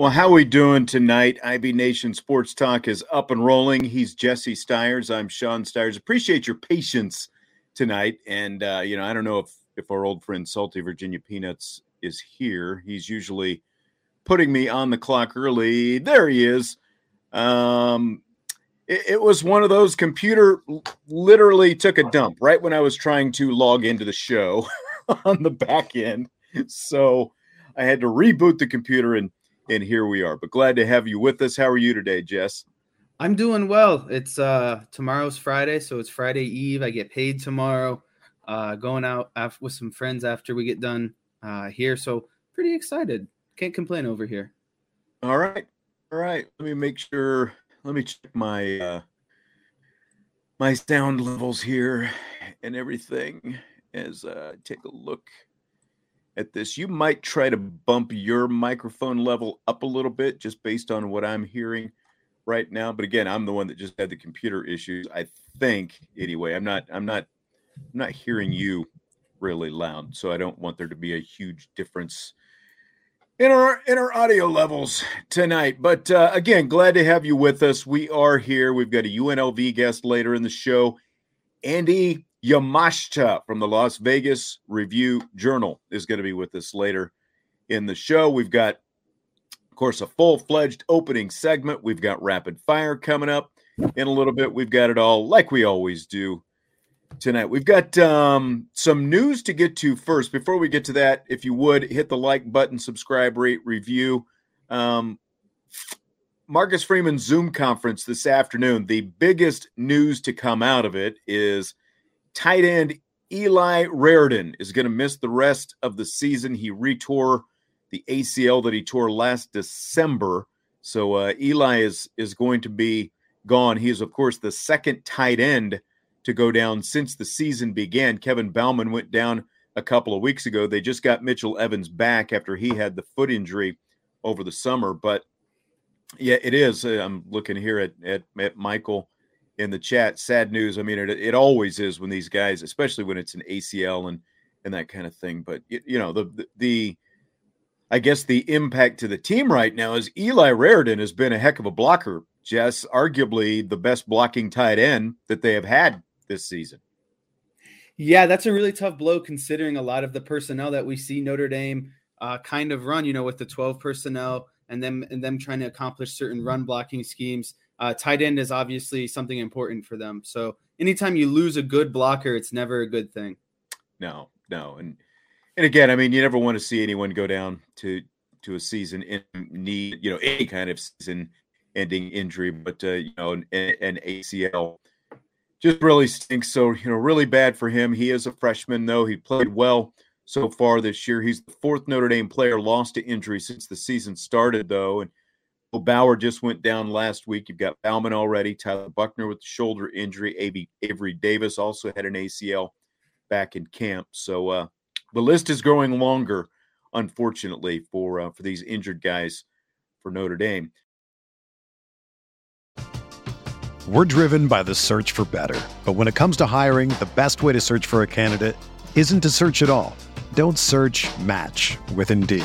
Well, how we doing tonight? IB Nation Sports Talk is up and rolling. He's Jesse Stiers. I'm Sean Stiers. Appreciate your patience tonight. And uh, you know, I don't know if if our old friend Salty Virginia Peanuts is here. He's usually putting me on the clock early. There he is. Um, it, it was one of those computer literally took a dump right when I was trying to log into the show on the back end. So I had to reboot the computer and and here we are. But glad to have you with us. How are you today, Jess? I'm doing well. It's uh tomorrow's Friday, so it's Friday Eve. I get paid tomorrow. Uh going out after, with some friends after we get done uh here. So pretty excited. Can't complain over here. All right. All right. Let me make sure let me check my uh my sound levels here and everything as uh take a look at this. You might try to bump your microphone level up a little bit just based on what I'm hearing right now. But again, I'm the one that just had the computer issues. I think anyway. I'm not I'm not I'm not hearing you really loud. So I don't want there to be a huge difference in our in our audio levels tonight. But uh, again, glad to have you with us. We are here. We've got a UNLV guest later in the show. Andy Yamashita from the Las Vegas Review Journal is going to be with us later in the show. We've got, of course, a full fledged opening segment. We've got rapid fire coming up in a little bit. We've got it all like we always do tonight. We've got um, some news to get to first. Before we get to that, if you would hit the like button, subscribe, rate, review. Um, Marcus Freeman Zoom conference this afternoon. The biggest news to come out of it is tight end Eli Raridon is going to miss the rest of the season. He retore the ACL that he tore last December. So uh, Eli is is going to be gone. He is, of course, the second tight end to go down since the season began. Kevin Bauman went down a couple of weeks ago. They just got Mitchell Evans back after he had the foot injury over the summer. But yeah, it is. Uh, I'm looking here at at, at Michael in the chat. Sad news. I mean, it, it always is when these guys, especially when it's an ACL and and that kind of thing. But you know, the, the the, I guess the impact to the team right now is Eli Raridon has been a heck of a blocker. Jess, arguably the best blocking tight end that they have had this season. Yeah, that's a really tough blow considering a lot of the personnel that we see Notre Dame uh, kind of run. You know, with the twelve personnel and them and them trying to accomplish certain run blocking schemes uh, tight end is obviously something important for them. So anytime you lose a good blocker, it's never a good thing. No, no, and and again, I mean, you never want to see anyone go down to to a season in need, you know, any kind of season-ending injury, but uh, you know, an, an ACL just really stinks. So you know, really bad for him. He is a freshman, though. He played well so far this year. He's the fourth Notre Dame player lost to injury since the season started, though. And Bauer just went down last week. You've got Bauman already, Tyler Buchner with the shoulder injury. Avery, Avery Davis also had an ACL back in camp. So uh, the list is growing longer, unfortunately, for uh, for these injured guys for Notre Dame. We're driven by the search for better. But when it comes to hiring, the best way to search for a candidate isn't to search at all. Don't search match with Indeed.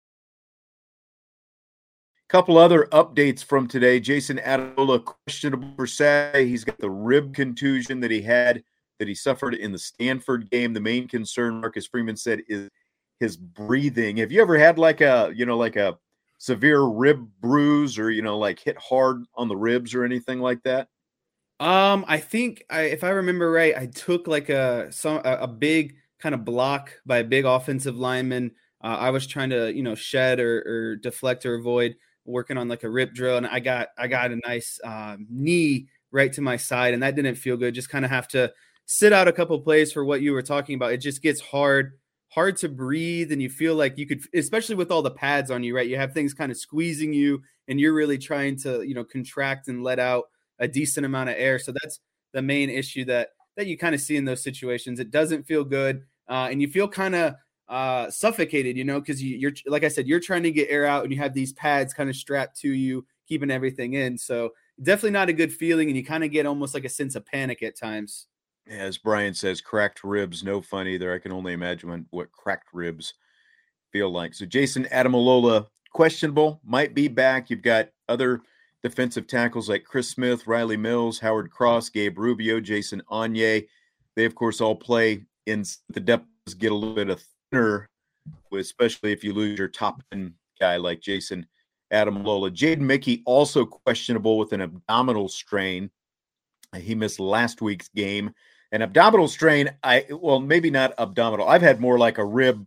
Couple other updates from today. Jason Ademilola questionable for Saturday. He's got the rib contusion that he had that he suffered in the Stanford game. The main concern, Marcus Freeman said, is his breathing. Have you ever had like a, you know, like a severe rib bruise or, you know, like hit hard on the ribs or anything like that? Um, I think I, if I remember right, I took like a some a, a big kind of block by a big offensive lineman. Uh, I was trying to, you know, shed or, or deflect or avoid working on like a rip drill, and I got I got a nice uh, knee right to my side, and that didn't feel good. Just kind of have to sit out a couple plays for what you were talking about. It just gets hard, hard to breathe, and you feel like you could, especially with all the pads on you, right? You have things kind of squeezing you, and you're really trying to, you know, contract and let out a decent amount of air. So that's the main issue that that you kind of see in those situations. It doesn't feel good, uh, and you feel kind of uh, suffocated, you know, because you, you're like I said, you're trying to get air out, and you have these pads kind of strapped to you, keeping everything in. So definitely not a good feeling, and you kind of get almost like a sense of panic at times. As Brian says, cracked ribs, no fun either. I can only imagine what cracked ribs feel like. So Jason Ademilola, questionable, might be back. You've got other defensive tackles like Chris Smith, Riley Mills, Howard Cross, Gabe Rubio, Jason Onye. They, of course, all play in the depths, get a little bit of thinner, especially if you lose your top end guy like Jason Ademilola. Jaden Mickey also questionable with an abdominal strain. He missed last week's game. An abdominal strain, I well, maybe not abdominal. I've had more like a rib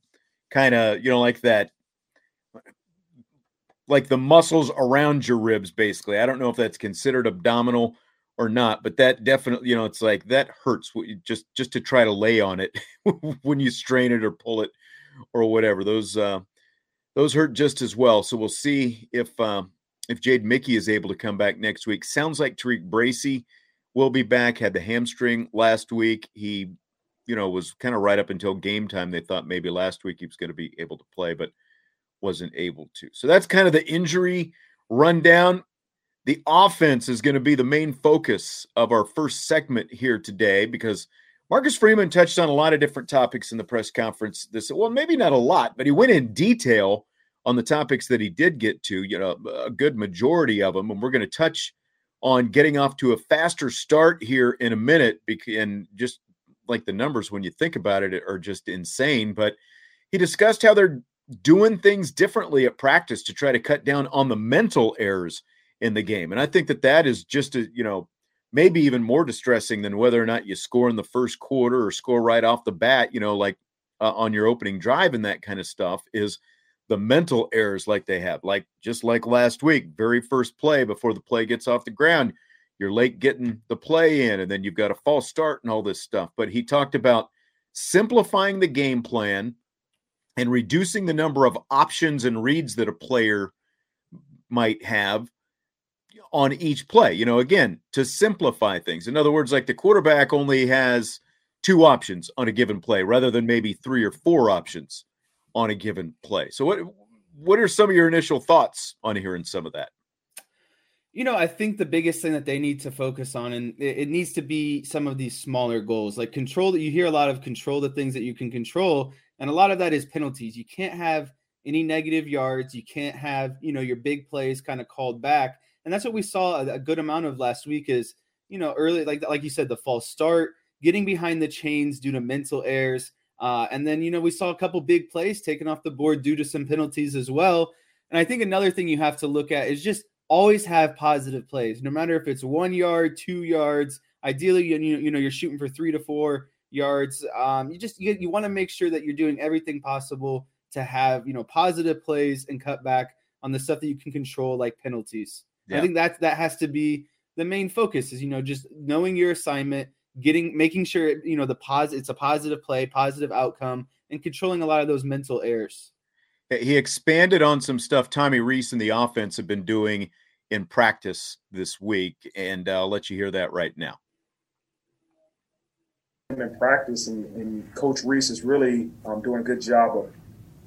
kind of, you know, like that like the muscles around your ribs basically. I don't know if that's considered abdominal or not, but that definitely, you know, it's like that hurts just just to try to lay on it when you strain it or pull it or whatever. Those uh those hurt just as well. So we'll see if uh, if Jaden Mickey is able to come back next week. Sounds like Tariq Bracy will be back. Had the hamstring last week. He, you know, was kind of right up until game time. They thought maybe last week he was going to be able to play, but wasn't able to. So that's kind of the injury rundown. The offense is going to be the main focus of our first segment here today because Marcus Freeman touched on a lot of different topics in the press conference. This, well, maybe not a lot, but he went in detail on the topics that he did get to, you know, a good majority of them. And we're going to touch on getting off to a faster start here in a minute. And just like the numbers, when you think about it, are just insane. But he discussed how they're doing things differently at practice to try to cut down on the mental errors in the game. And I think that that is just a, you know, maybe even more distressing than whether or not you score in the first quarter or score right off the bat, you know, like uh, on your opening drive and that kind of stuff is the mental errors like they have. Like just like last week, very first play before the play gets off the ground, you're late getting the play in, and then you've got a false start and all this stuff. But he talked about simplifying the game plan and reducing the number of options and reads that a player might have on each play. You know, again, to simplify things. In other words, like the quarterback only has two options on a given play rather than maybe three or four options on a given play. So what what are some of your initial thoughts on hearing some of that? You know, I think the biggest thing that they need to focus on, and it, needs to be some of these smaller goals, like control that you hear a lot of control the things that you can control. And a lot of that is penalties. You can't have any negative yards. You can't have, you know, your big plays kind of called back. And that's what we saw a, good amount of last week is, you know, early, like, like you said, the false start, getting behind the chains due to mental errors. Uh, and then, you know, we saw a couple big plays taken off the board due to some penalties as well. And I think another thing you have to look at is just always have positive plays, no matter if it's one yard, two yards. Ideally, you, you know, you're shooting for three to four yards. Um, you just you, you want to make sure that you're doing everything possible to have you know positive plays and cut back on the stuff that you can control, like penalties. Yeah. I think that that has to be the main focus. Is you know just knowing your assignment, getting making sure you know the pos it's a positive play, positive outcome, and controlling a lot of those mental errors. He expanded on some stuff Tommy Rees and the offense have been doing in practice this week, and uh, I'll let you hear that right now in practice, and, and Coach Rees is really um, doing a good job of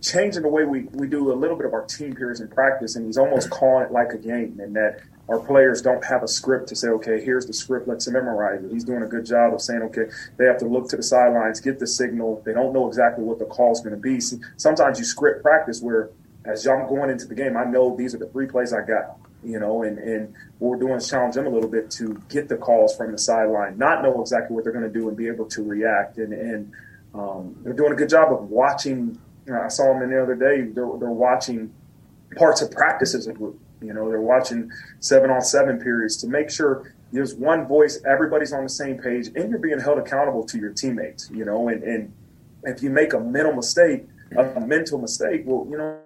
changing the way we, we do a little bit of our team periods in practice, and he's almost calling it like a game, and that our players don't have a script to say, okay, here's the script, let's memorize it. He's doing a good job of saying, okay, they have to look to the sidelines, get the signal. They don't know exactly what the call is going to be. Sometimes you script practice where, as I'm going into the game, I know these are the three plays I got you know, and, and what we're doing is challenge them a little bit to get the calls from the sideline, not know exactly what they're going to do and be able to react. And, and um, they're doing a good job of watching. I saw them the other day, they're, they're watching parts of practice as a group. You know, they're watching seven on seven periods to make sure there's one voice, everybody's on the same page, and you're being held accountable to your teammates, you know, and, and if you make a mental mistake, a mental mistake, well, you know,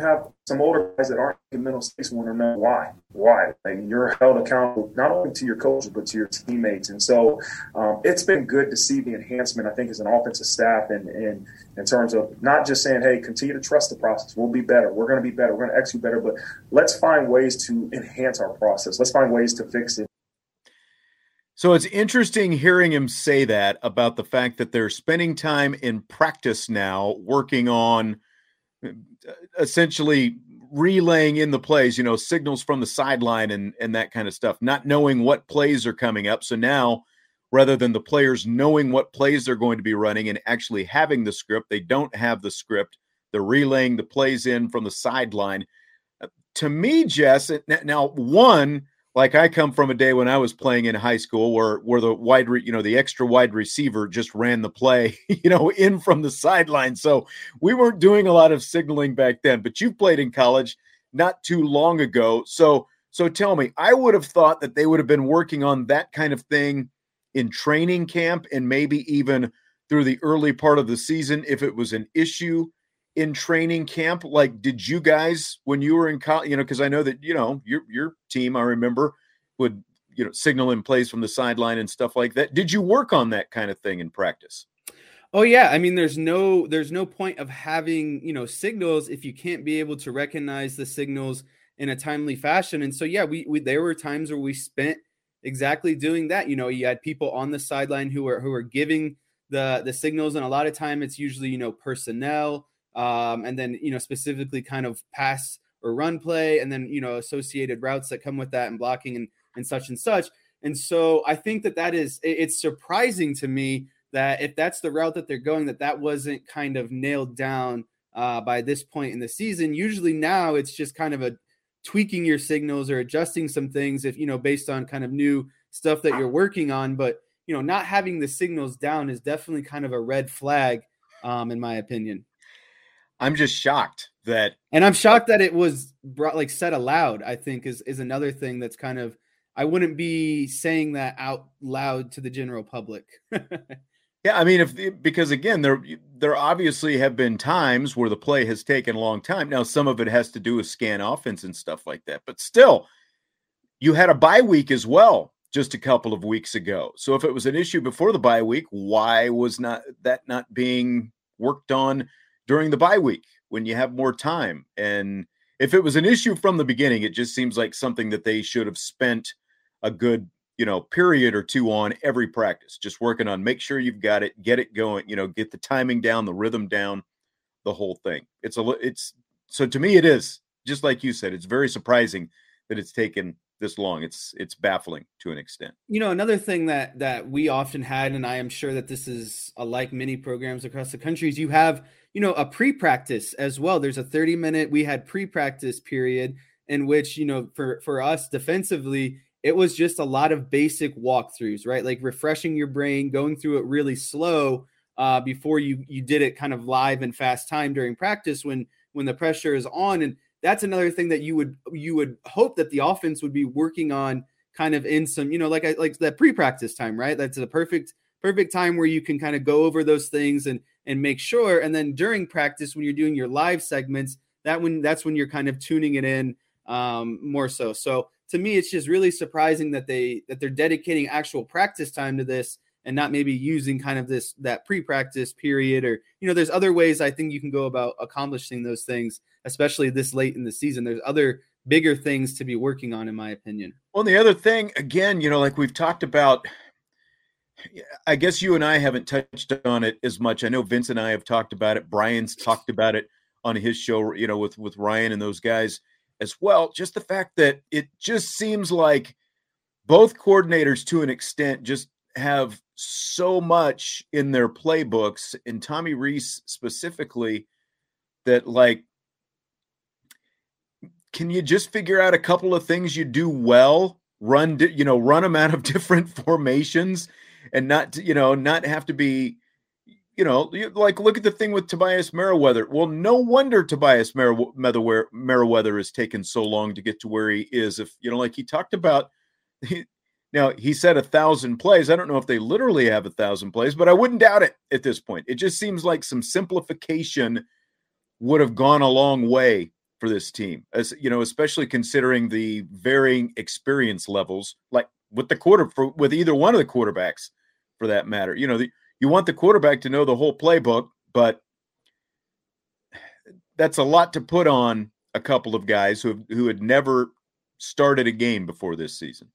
have some older guys that aren't in mental states want to know why. Why? Like you're held accountable not only to your coaches but to your teammates, and so um, it's been good to see the enhancement. I think as an offensive staff, and, and in terms of not just saying, "Hey, continue to trust the process. We'll be better. We're going to be better. We're going to execute better," but let's find ways to enhance our process. Let's find ways to fix it. So it's interesting hearing him say that about the fact that they're spending time in practice now, working on essentially relaying in the plays, you know, signals from the sideline and and that kind of stuff, not knowing what plays are coming up. So now rather than the players knowing what plays they're going to be running and actually having the script, they don't have the script. They're relaying the plays in from the sideline. Uh, to me, Jess, now one like I come from a day when I was playing in high school where where the wide re, you know the extra wide receiver just ran the play you know in from the sideline. So we weren't doing a lot of signaling back then but you played in college not too long ago. So so tell me I would have thought that they would have been working on that kind of thing in training camp and maybe even through the early part of the season if it was an issue in training camp? Like, did you guys when you were in college? You know, because I know that you know your your team. I remember would you know signal in plays from the sideline and stuff like that. Did you work on that kind of thing in practice? Oh yeah, I mean, there's no there's no point of having you know signals if you can't be able to recognize the signals in a timely fashion. And so yeah, we, we there were times where we spent exactly doing that. You know, you had people on the sideline who are who are giving the the signals, and a lot of time it's usually you know personnel um, and then you know specifically kind of pass or run play, and then you know associated routes that come with that and blocking and and such and such. And so I think that that is it's surprising to me that if that's the route that they're going, that that wasn't kind of nailed down uh, by this point in the season. Usually now it's just kind of a tweaking your signals or adjusting some things if you know based on kind of new stuff that you're working on. But you know, not having the signals down is definitely kind of a red flag, um, in my opinion. I'm just shocked that and I'm shocked that it was brought like said aloud, I think is is another thing that's kind of I wouldn't be saying that out loud to the general public. Yeah, I mean, if eh, because again, there there obviously have been times where the play has taken a long time. Now, some of it has to do with scan offense and stuff like that, but still, you had a bye week as well just a couple of weeks ago. So if it was an issue before the bye week, why was not that not being worked on during the bye week when you have more time? And if it was an issue from the beginning, it just seems like something that they should have spent a good you know period or two on every practice just working on make sure you've got it get it going you know get the timing down the rhythm down the whole thing it's a it's so to me it is just like you said it's very surprising that it's taken this long it's it's baffling to an extent you know another thing that that we often had and i am sure that this is like many programs across the country is you have you know a pre-practice as well there's a 30 minute we had pre-practice period in which you know for for us defensively it was just a lot of basic walkthroughs, right? Like refreshing your brain, going through it really slow uh, before you you did it kind of live and fast time during practice when when the pressure is on. And that's another thing that you would you would hope that the offense would be working on kind of in some, you know, like I like that pre-practice time, right? That's a perfect perfect time where you can kind of go over those things and and make sure. And then during practice, when you're doing your live segments, that when that's when you're kind of tuning it in um more so. So to me, it's just really surprising that they that they're dedicating actual practice time to this and not maybe using kind of this that pre-practice period or you know there's other ways i think you can go about accomplishing those things especially this late in the season there's other bigger things to be working on in my opinion. Well the other thing again you know like we've talked about i guess you and i haven't touched on it as much. I know vince and i have talked about it. Brian's talked about it on his show you know with with ryan and those guys as well. Just the fact that it just seems like both coordinators, to an extent, just have so much in their playbooks, and Tommy Rees specifically, that like, can you just figure out a couple of things you do well? Run, you know, run them out of different formations, and not, you know, not have to be you know, like look at the thing with Tobias Merriweather. Well, no wonder Tobias Merriweather, Merriweather has taken so long to get to where he is. If you know, like he talked about, he, now he said a thousand plays. I don't know if they literally have a thousand plays, but I wouldn't doubt it at this point. It just seems like some simplification would have gone a long way for this team, as you know, especially considering the varying experience levels, like with the quarter for, with either one of the quarterbacks, for that matter. You know, the you want the quarterback to know the whole playbook, but that's a lot to put on a couple of guys who who had never started a game before this season.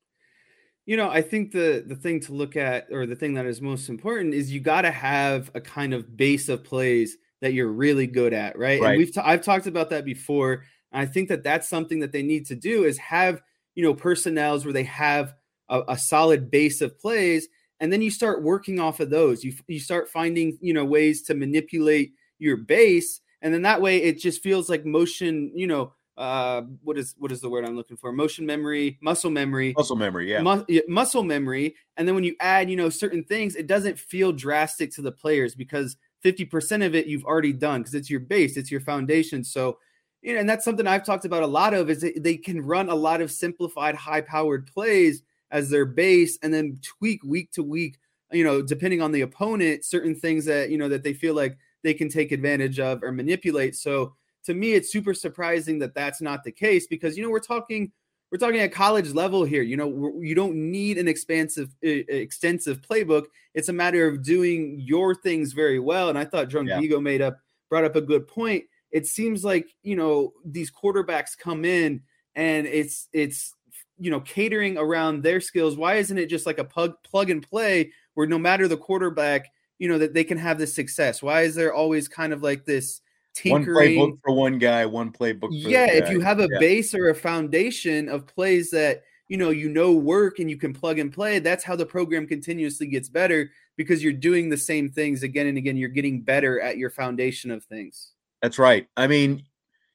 You know, I think the the thing to look at, or the thing that is most important, is you got to have a kind of base of plays that you're really good at, right? right. And we've t- I've talked about that before. I think that that's something that they need to do is have you know personnels where they have a, a solid base of plays and then you start working off of those you you start finding you know ways to manipulate your base and then that way it just feels like motion you know uh what is what is the word i'm looking for motion memory muscle memory muscle memory yeah. Mu- muscle memory and then when you add you know certain things it doesn't feel drastic to the players because 50% of it you've already done because it's your base it's your foundation so you know and that's something i've talked about a lot of is they can run a lot of simplified high powered plays as their base and then tweak week to week, you know, depending on the opponent, certain things that, you know, that they feel like they can take advantage of or manipulate. So to me, it's super surprising that that's not the case because, you know, we're talking, we're talking at college level here. You know, you don't need an expansive, extensive playbook. It's a matter of doing your things very well. And I thought Drunk yeah. Vigo made up, brought up a good point. It seems like, you know, these quarterbacks come in and it's, it's, you know catering around their skills why isn't it just like a plug plug and play where no matter the quarterback you know that they can have this success why is there always kind of like this tinkering one playbook for one guy one playbook yeah if you have a yeah. base or a foundation of plays that you know you know work and you can plug and play that's how the program continuously gets better because you're doing the same things again and again. You're getting better at your foundation of things. That's right. I mean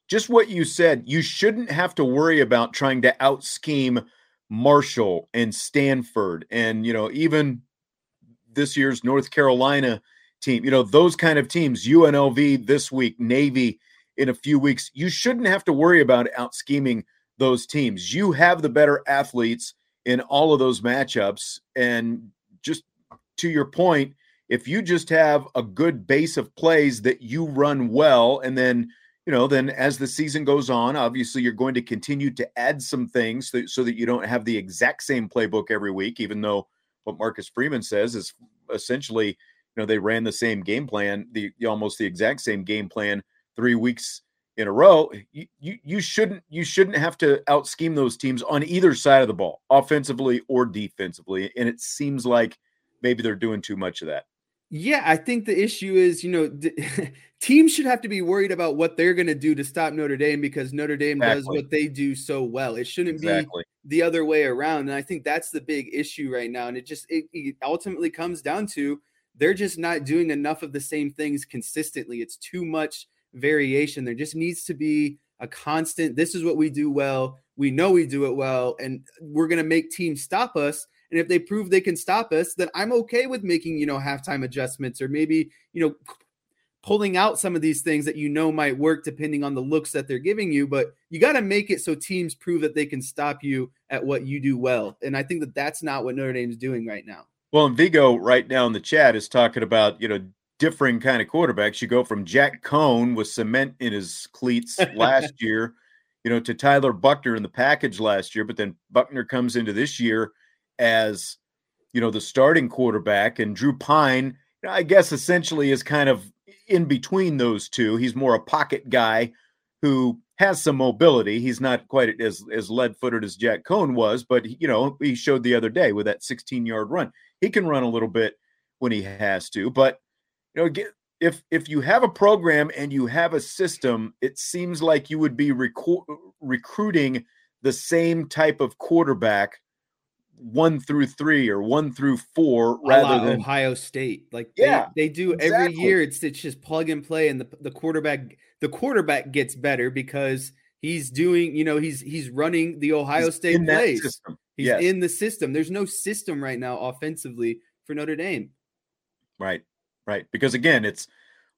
just what you said, you shouldn't have to worry about trying to out scheme Marshall and Stanford and, you know, even this year's North Carolina team, you know, those kind of teams, UNLV this week, Navy in a few weeks. You shouldn't have to worry about out scheming those teams. You have the better athletes in all of those matchups. And just to your point, if you just have a good base of plays that you run well, and then you know, then as the season goes on, obviously you're going to continue to add some things so, so that you don't have the exact same playbook every week, even though what Marcus Freeman says is essentially, you know, they ran the same game plan, the almost the exact same game plan three weeks in a row. Eh, you, you, you shouldn't you shouldn't have to out scheme those teams on either side of the ball, offensively or defensively. And it seems like maybe they're doing too much of that. Yeah, I think the issue is, you know, teams should have to be worried about what they're going to do to stop Notre Dame because Notre Dame exactly. does what they do so well. It shouldn't exactly. be the other way around. And I think that's the big issue right now. And it just it, it ultimately comes down to they're just not doing enough of the same things consistently. It's too much variation. There just needs to be a constant. This is what we do well. We know we do it well, and we're going to make teams stop us. And if they prove they can stop us, then I'm okay with making, you know, halftime adjustments or maybe, you know, pulling out some of these things that you know might work depending on the looks that they're giving you. But you got to make it so teams prove that they can stop you at what you do well. And I think that that's not what Notre Dame is doing right now. Well, and Vigo right now in the chat is talking about, you know, differing kind of quarterbacks. You go from Jack Coan with cement in his cleats last year, you know, to Tyler Buchner in the package last year. But then Buchner comes into this year as, you know, the starting quarterback. And Drew Pyne, I guess, essentially is kind of in between those two. He's more a pocket guy who has some mobility. He's not quite as as lead footed as Jack Coan was, but you know he showed the other day with that 16 yard run. He can run a little bit when he has to, but you know if if you have a program and you have a system, it seems like you would be recruiting the same type of quarterback one through three or one through four rather than Ohio State. Like yeah, they, they do exactly. every year. It's it's just plug and play, and the the quarterback the quarterback gets better because he's doing you know he's he's running the Ohio he's State plays. He's yes. in the system. There's no system right now offensively for Notre Dame. Right, right. Because again, it's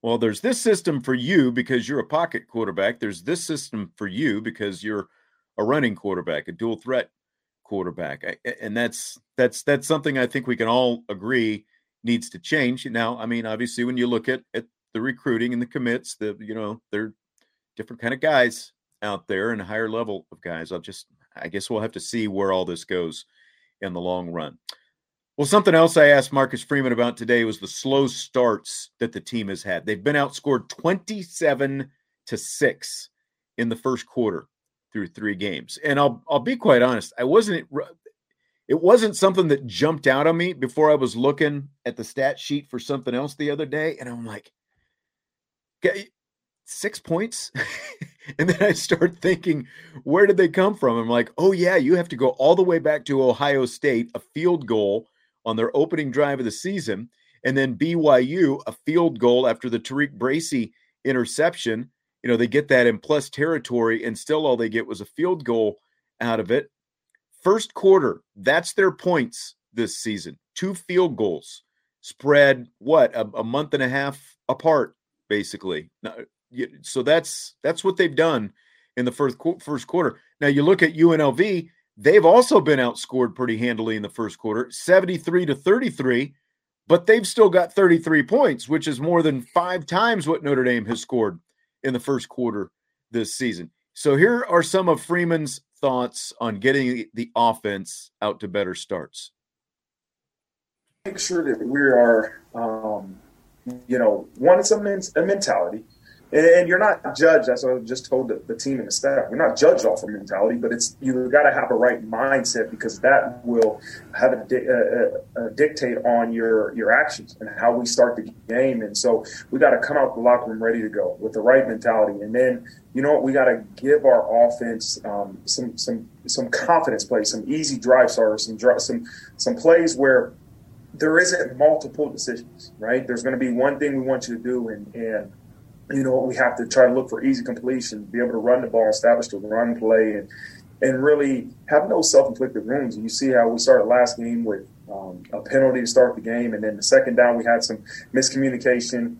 well, there's this system for you because you're a pocket quarterback. There's this system for you because you're a running quarterback, a dual threat quarterback, and that's that's that's something I think we can all agree needs to change. Now, I mean, obviously, when you look at at the recruiting and the commits, the you know they're different kind of guys out there and higher level of guys. I'll just I guess we'll have to see where all this goes in the long run. Well, something else I asked Marcus Freeman about today was the slow starts that the team has had. They've been outscored 27 to 6 in the first quarter through three games. And I'll I'll be quite honest, I wasn't it wasn't something that jumped out on me before I was looking at the stat sheet for something else the other day, and I'm like, okay, six points, and then I start thinking, where did they come from? I'm like, oh yeah, you have to go all the way back to Ohio State, a field goal on their opening drive of the season, and then BYU, a field goal after the Tariq Bracy interception you know, they get that in plus territory, and still all they get was a field goal out of it. First quarter, that's their points this season. Two field goals spread what a, a month and a half apart, basically. So that's that's what they've done in the first first quarter. Now you look at UNLV; they've also been outscored pretty handily in the first quarter, seventy three to thirty three, but they've still got thirty three points, which is more than five times what Notre Dame has scored in the first quarter this season. So here are some of Freeman's thoughts on getting the offense out to better starts. Make sure that we are, um, you know, one, it's a, men- a mentality. And you're not judged. That's what I just told the, the team and the staff. We're not judged off of mentality, but it's you got to have a right mindset because that will have a, di- a, a, dictate on your your actions and how we start the game. And so we got to come out the locker room ready to go with the right mentality. And then you know what? We got to give our offense um, some some some confidence plays, some easy drive starters, some some some plays where there isn't multiple decisions. Right? There's going to be one thing we want you to do, and and you know, we have to try to look for easy completion, be able to run the ball, establish the run play, and and really have no self-inflicted wounds. And you see how we started last game with um, a penalty to start the game, and then the second down we had some miscommunication.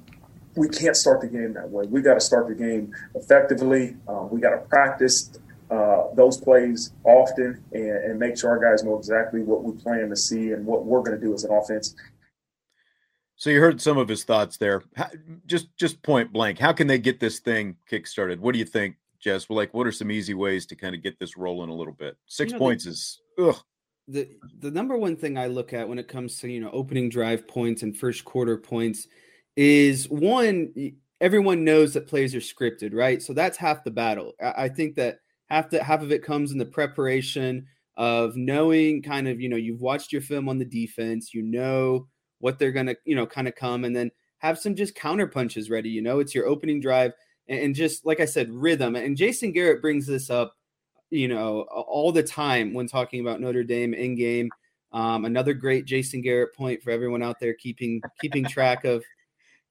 We can't start the game that way. We got to start the game effectively. Um, we got to practice uh, those plays often and, and make sure our guys know exactly what we plan to see and what we're going to do as an offense So you heard some of his thoughts there. How, just just point blank, how can they get this thing kickstarted? What do you think, Jess? Well, like, what are some easy ways to kind of get this rolling a little bit? Six you know, points the, is ugh. The the number one thing I look at when it comes to you know opening drive points and first quarter points is one. Everyone knows that plays are scripted, right? So that's half the battle. I, I think that half the half of it comes in the preparation of knowing kind of you know you've watched your film on the defense, you know what they're going to, you know, kind of come and then have some just counter punches ready. You know, it's your opening drive and, and just like I said, rhythm. And Jason Garrett brings this up, you know, all the time when talking about Notre Dame in game. Um, another great Jason Garrett point for everyone out there keeping keeping track of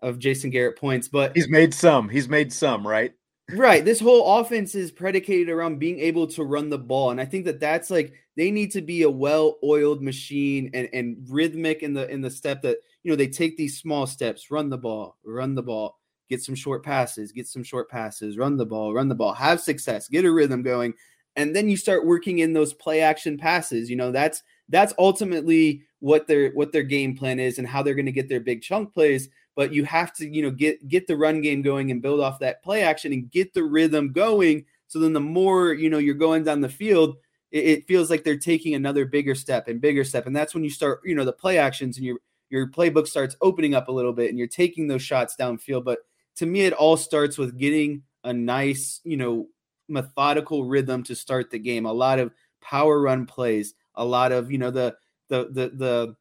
of Jason Garrett points. But he's made some. He's made some, right? Right. This whole offense is predicated around being able to run the ball. And I think that that's like they need to be a well-oiled machine and, and rhythmic in the in the step that you know they take these small steps, run the ball, run the ball, get some short passes, get some short passes, run the ball, run the ball, have success, get a rhythm going. And then you start working in those play action passes. You know, that's that's ultimately what their what their game plan is and how they're going to get their big chunk plays but you have to, you know, get get the run game going and build off that play action and get the rhythm going. So then the more, you know, you're going down the field, it, it feels like they're taking another bigger step and bigger step. And that's when you start, you know, the play actions and your your playbook starts opening up a little bit and you're taking those shots downfield. But to me, it all starts with getting a nice, you know, methodical rhythm to start the game. A lot of power run plays, a lot of, you know, the the the the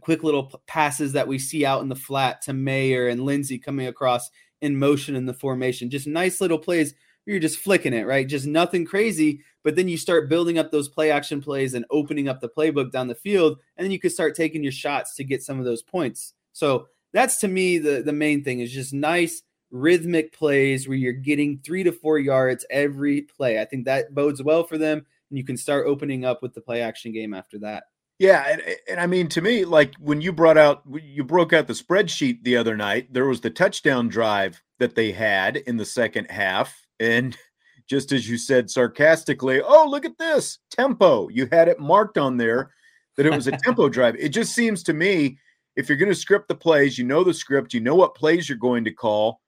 quick little passes that we see out in the flat to Mayer and Lindsey coming across in motion in the formation. Just nice little plays you're just flicking it, right? Just nothing crazy. But then you start building up those play action plays and opening up the playbook down the field. And then you could start taking your shots to get some of those points. So that's to me the, the main thing is just nice rhythmic plays where you're getting three to four yards every play. I think that bodes well for them. And you can start opening up with the play action game after that. Yeah, and, and I mean to me, like when you brought out you broke out the spreadsheet the other night, there was the touchdown drive that they had in the second half. And just as you said sarcastically, oh, look at this tempo. You had it marked on there that it was a tempo drive. It just seems to me if you're going to script the plays, you know the script, you know what plays you're going to call.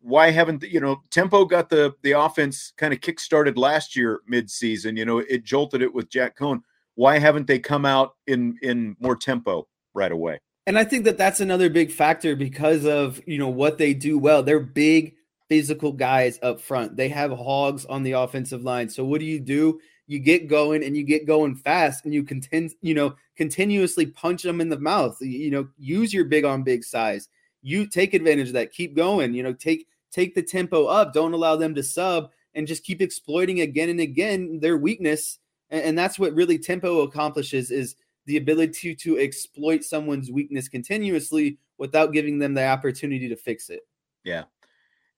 Why haven't you know tempo got the the offense kind of kick started last year midseason? You know, it jolted it with Jack Coan why haven't they come out in in more tempo right away? And I think that that's another big factor because of you know what they do well. They're big physical guys up front. They have hogs on the offensive line. So what do you do? You get going and you get going fast and you contend, you know, continuously punch them in the mouth. You know, use your big on big size. You take advantage of that. Keep going. You know, take take the tempo up. Don't allow them to sub and just keep exploiting again and again their weakness and, and that's what really tempo accomplishes is the ability to exploit someone's weakness continuously without giving them the opportunity to fix it. Yeah,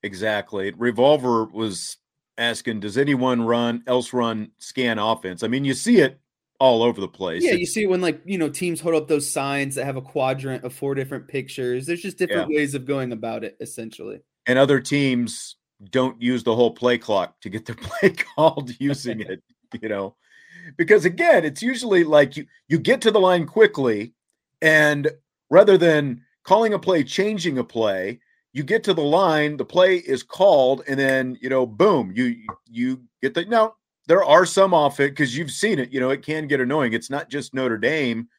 exactly. Revolver was asking, does anyone run else run scan offense? I mean, you see it all over the place. Yeah, it's, you see it when like you know teams hold up those signs that have a quadrant of four different pictures. There's just different yeah. ways of going about it, essentially. And other teams don't use the whole play clock to get their play called using it. You know, because again, it's usually like you you get to the line quickly, and rather than calling a play, changing a play, you get to the line, the play is called, and then you know, boom, you you get the now. There are some off it because you've seen it. You know, it can get annoying. It's not just Notre Dame.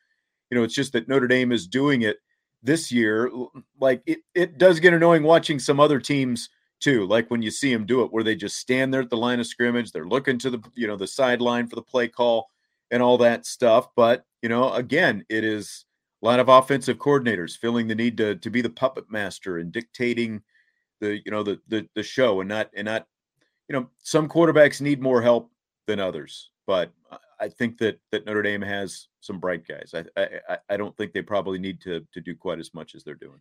You know, it's just that Notre Dame is doing it this year. Like it, it does get annoying watching some other teams too. Like when you see them do it, where they just stand there at the line of scrimmage, they're looking to the you know the sideline for the play call and all that stuff. But you know, again, it is a lot of offensive coordinators feeling the need to to be the puppet master and dictating the you know the the, the show and not and not you know some quarterbacks need more help than others, but I think that that Notre Dame has some bright guys. I I, I don't think they probably need to to do quite as much as they're doing.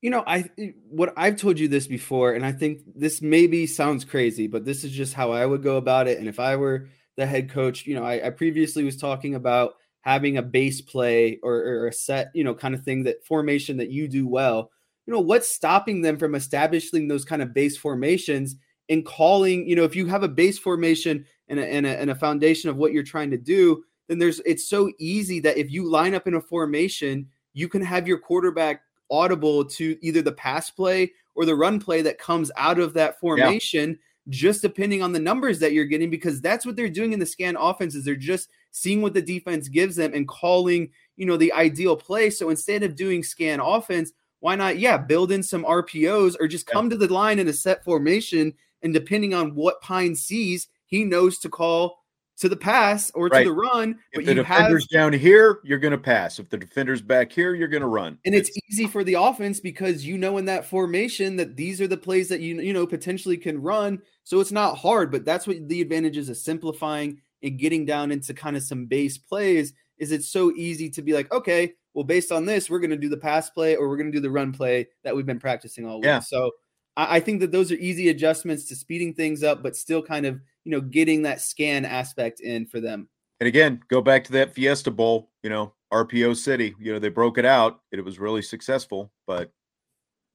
You know, I what I've told you this before, and I think this maybe sounds crazy, but this is just how I would go about it. And if I were the head coach, you know, I, I previously was talking about having a base play or, or a set, you know, kind of thing that formation that you do well. You know, what's stopping them from establishing those kind of base formations and calling, you know, if you have a base formation and a, and a, and a foundation of what you're trying to do, then there's it's so easy that if you line up in a formation, you can have your quarterback audible to either the pass play or the run play that comes out of that formation. Yeah just depending on the numbers that you're getting because that's what they're doing in the scan offense is they're just seeing what the defense gives them and calling you know the ideal play so instead of doing scan offense why not yeah build in some rpos or just come yeah. to the line in a set formation and depending on what Pyne sees he knows to call to the pass or right. to the run. If the defender's have, down here, you're going to pass. If the defender's back here, you're going to run. And it's, it's, easy for the offense because you know in that formation that these are the plays that you you know potentially can run. So it's not hard, but that's what the advantages of simplifying and getting down into kind of some base plays is it's so easy to be like, okay, well, based on this, we're going to do the pass play or we're going to do the run play that we've been practicing all week. Yeah. So I, I think that those are easy adjustments to speeding things up, but still kind of you know, getting that scan aspect in for them. And again, go back to that Fiesta Bowl, you know, RPO City. You know, they broke it out. It was really successful, but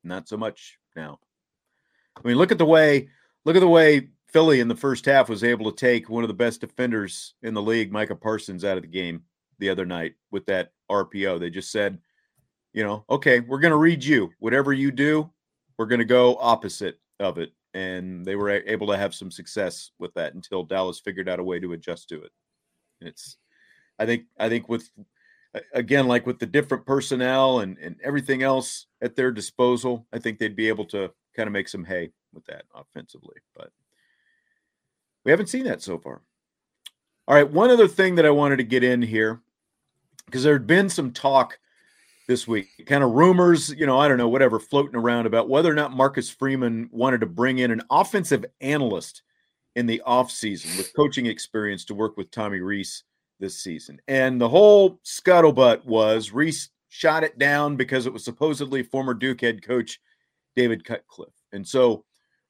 not so much now. I mean, look at the way look at the way Philly in the first half was able to take one of the best defenders in the league, Micah Parsons, out of the game the other night with that RPO. They just said, you know, okay, we're going to read you. Whatever you do, we're going to go opposite of it and they were able to have some success with that until Dallas figured out a way to adjust to it. And it's, I think, I think with again, like with the different personnel and and everything else at their disposal, I think they'd be able to kind of make some hay with that offensively. But we haven't seen that so far. All right, one other thing that I wanted to get in here because there had been some talk this week. Kind of rumors, you know, I don't know, whatever, floating around about whether or not Marcus Freeman wanted to bring in an offensive analyst in the offseason with coaching experience to work with Tommy Rees this season. And the whole scuttlebutt was Rees shot it down because it was supposedly former Duke head coach David Cutcliffe. And so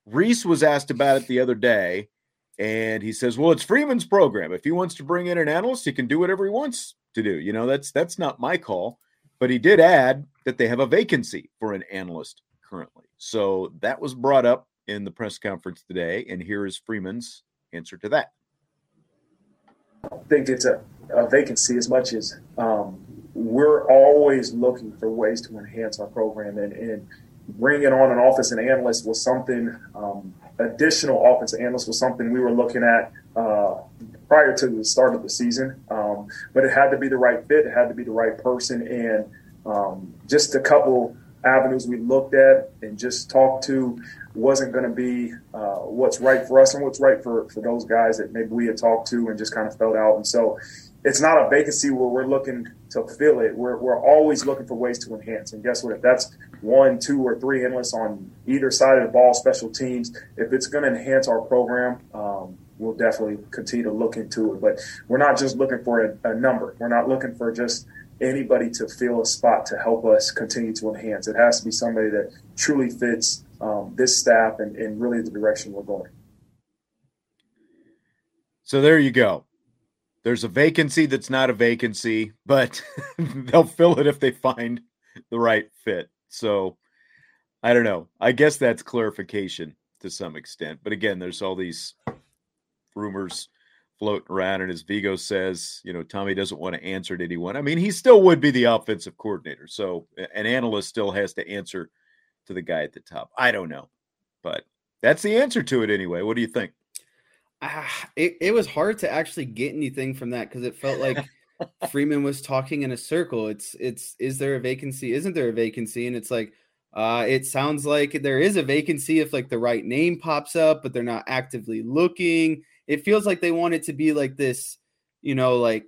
Rees was asked about it the other day. And he says, "Well, it's Freeman's program. If he wants to bring in an analyst, he can do whatever he wants to do. You know, that's that's not my call." But he did add that they have a vacancy for an analyst currently. So that was brought up in the press conference today. And here is Freeman's answer to that. I think it's a, a vacancy as much as um, we're always looking for ways to enhance our program. And, and bringing on an office and analyst was something, um, additional office analyst was something we were looking at uh, prior to the start of the season. Um, but it had to be the right fit. It had to be the right person. And um, just a couple avenues we looked at and just talked to wasn't going to be uh, what's right for us and what's right for, for those guys that maybe we had talked to and just kind of felt out. And so it's not a vacancy where we're looking to fill it. We're, we're always looking for ways to enhance. And guess what? If that's one, two, or three analysts on either side of the ball, special teams, if it's going to enhance our program, um, we'll definitely continue to look into it. But we're not just looking for a, a, number. We're not looking for just anybody to fill a spot to help us continue to enhance. It has to be somebody that truly fits um, this staff and, and really the direction we're going. So there you go. There's a vacancy that's not a vacancy, but they'll fill it if they find the right fit. So I don't know. I guess that's clarification to some extent. But again, there's all these rumors floating around. And as Vigo says, you know, Tommy doesn't want to answer to anyone. I mean, he still would be the offensive coordinator. So an analyst still has to answer to the guy at the top. I don't know, but that's the answer to it anyway. What do you think? uh, it, it was hard to actually get anything from that because it felt like Freeman was talking in a circle. It's it's is there a vacancy? Isn't there a vacancy? And it's like uh, it sounds like there is a vacancy if like the right name pops up, but they're not actively looking. It feels like they want it to be like this, you know, like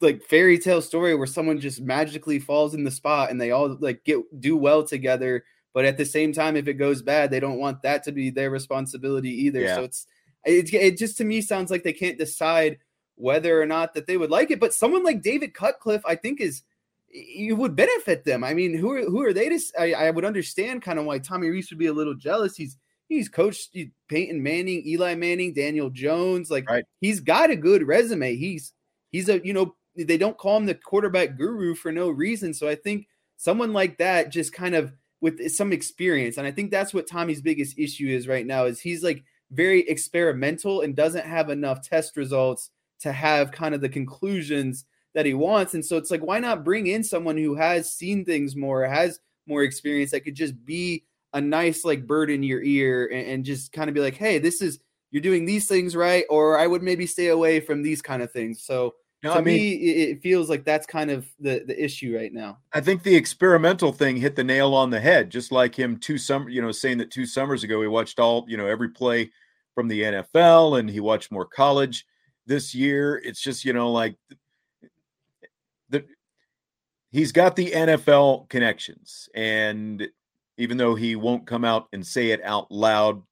like fairy tale story where someone just magically falls in the spot and they all like get do well together. But at the same time, if it goes bad, they don't want that to be their responsibility either. Yeah. So it's it, it just to me sounds like they can't decide whether or not that they would like it. But someone like David Cutcliffe, I think, is you would benefit them. I mean, who are who are they to? I, I would understand kind of why Tommy Rees would be a little jealous. He's he's coached Peyton Manning, Eli Manning, Daniel Jones. Like right. he's got a good resume. He's he's a you know they don't call him the quarterback guru for no reason. So I think someone like that just kind of with some experience, and I think that's what Tommy's biggest issue is right now is he's like very experimental and doesn't have enough test results to have kind of the conclusions that he wants. And so it's like, why not bring in someone who has seen things more, has more experience that could just be a nice like bird in your ear and, and just kind of be like, hey, this is you're doing these things right, or I would maybe stay away from these kind of things. So no, to I mean, me, it feels like that's kind of the the issue right now. I think the experimental thing hit the nail on the head, just like him two summer, you know, saying that two summers ago he watched all, you know, every play from the NFL and he watched more college this year. It's just, you know, like the he's got the NFL connections. And even though he won't come out and say it out loud,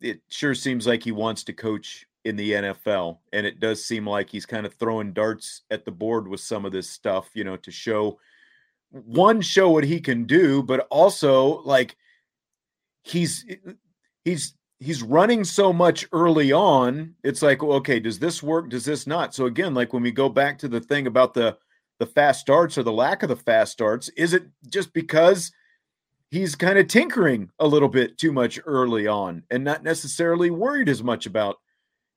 it sure seems like he wants to coach in the NFL. And it does seem like he's kind of throwing darts at the board with some of this stuff, you know, to show one, show what he can do, but also like he's eh, he's he's running so much early on it's like okay does this work does this not so again like when we go back to the thing about the the fast starts or the lack of the fast starts is it just because he's kind of tinkering a little bit too much early on and not necessarily worried as much about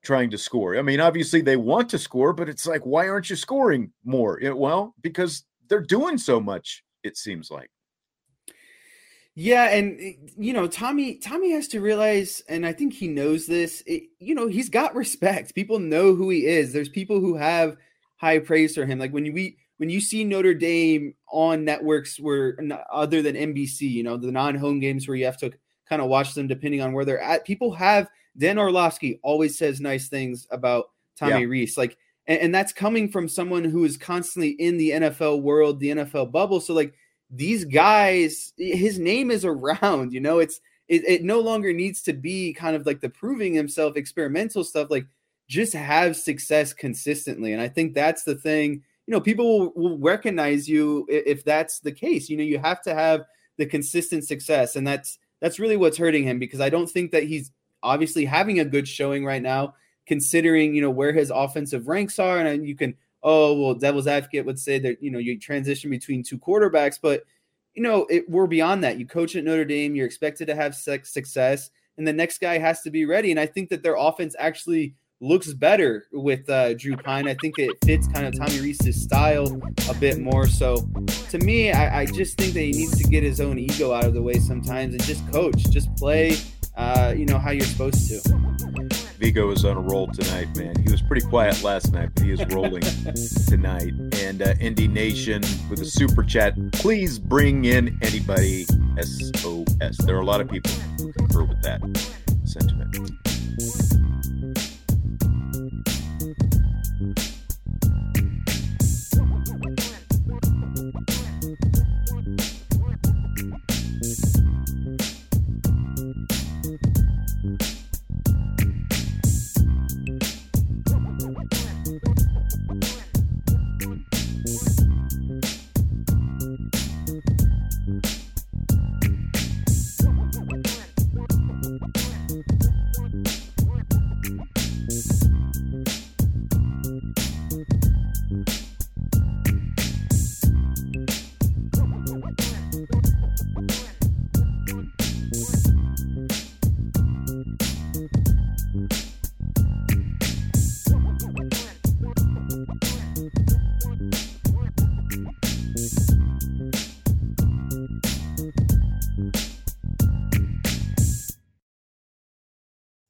trying to score i mean obviously they want to score but it's like why aren't you scoring more well because they're doing so much it seems like yeah, and eh, you know, Tommy Tommy has to realize and I think he knows this, it, you know, he's got respect. People know who he is. There's people who have high praise for him. Like when we when you see Notre Dame on networks where other than NBC, you know, the non-home games where you have to kind of watch them depending on where they're at, people have Dan Orlovsky always says nice things about Tommy yeah. Rees. Like and, and that's coming from someone who is constantly in the NFL world, the NFL bubble. So like these guys, his name is around, you know, it's it, it no longer needs to be kind of like the proving himself experimental stuff, like just have success consistently. And I think that's the thing, you know, people will, recognize you if that's the case. You know, you have to have the consistent success. And that's that's really what's hurting him because I don't think that he's obviously having a good showing right now, considering, you know, where his offensive ranks are. And you can oh well devil's advocate would say that you know you transition between two quarterbacks but you know it, we're beyond that you coach at notre dame you're expected to have success and the next guy has to be ready and i think that their offense actually looks better with uh, drew Pyne. i think it fits kind of tommy Rees's style a bit more so to me I, I just think that he needs to get his own ego out of the way sometimes and just coach just play uh, you know how you're supposed to Vigo is on a roll tonight, man. He was pretty quiet last night, but he is rolling tonight. And uh, Indy Nation with a super chat. Please bring in anybody SOS. There are a lot of people who concur with that sentiment.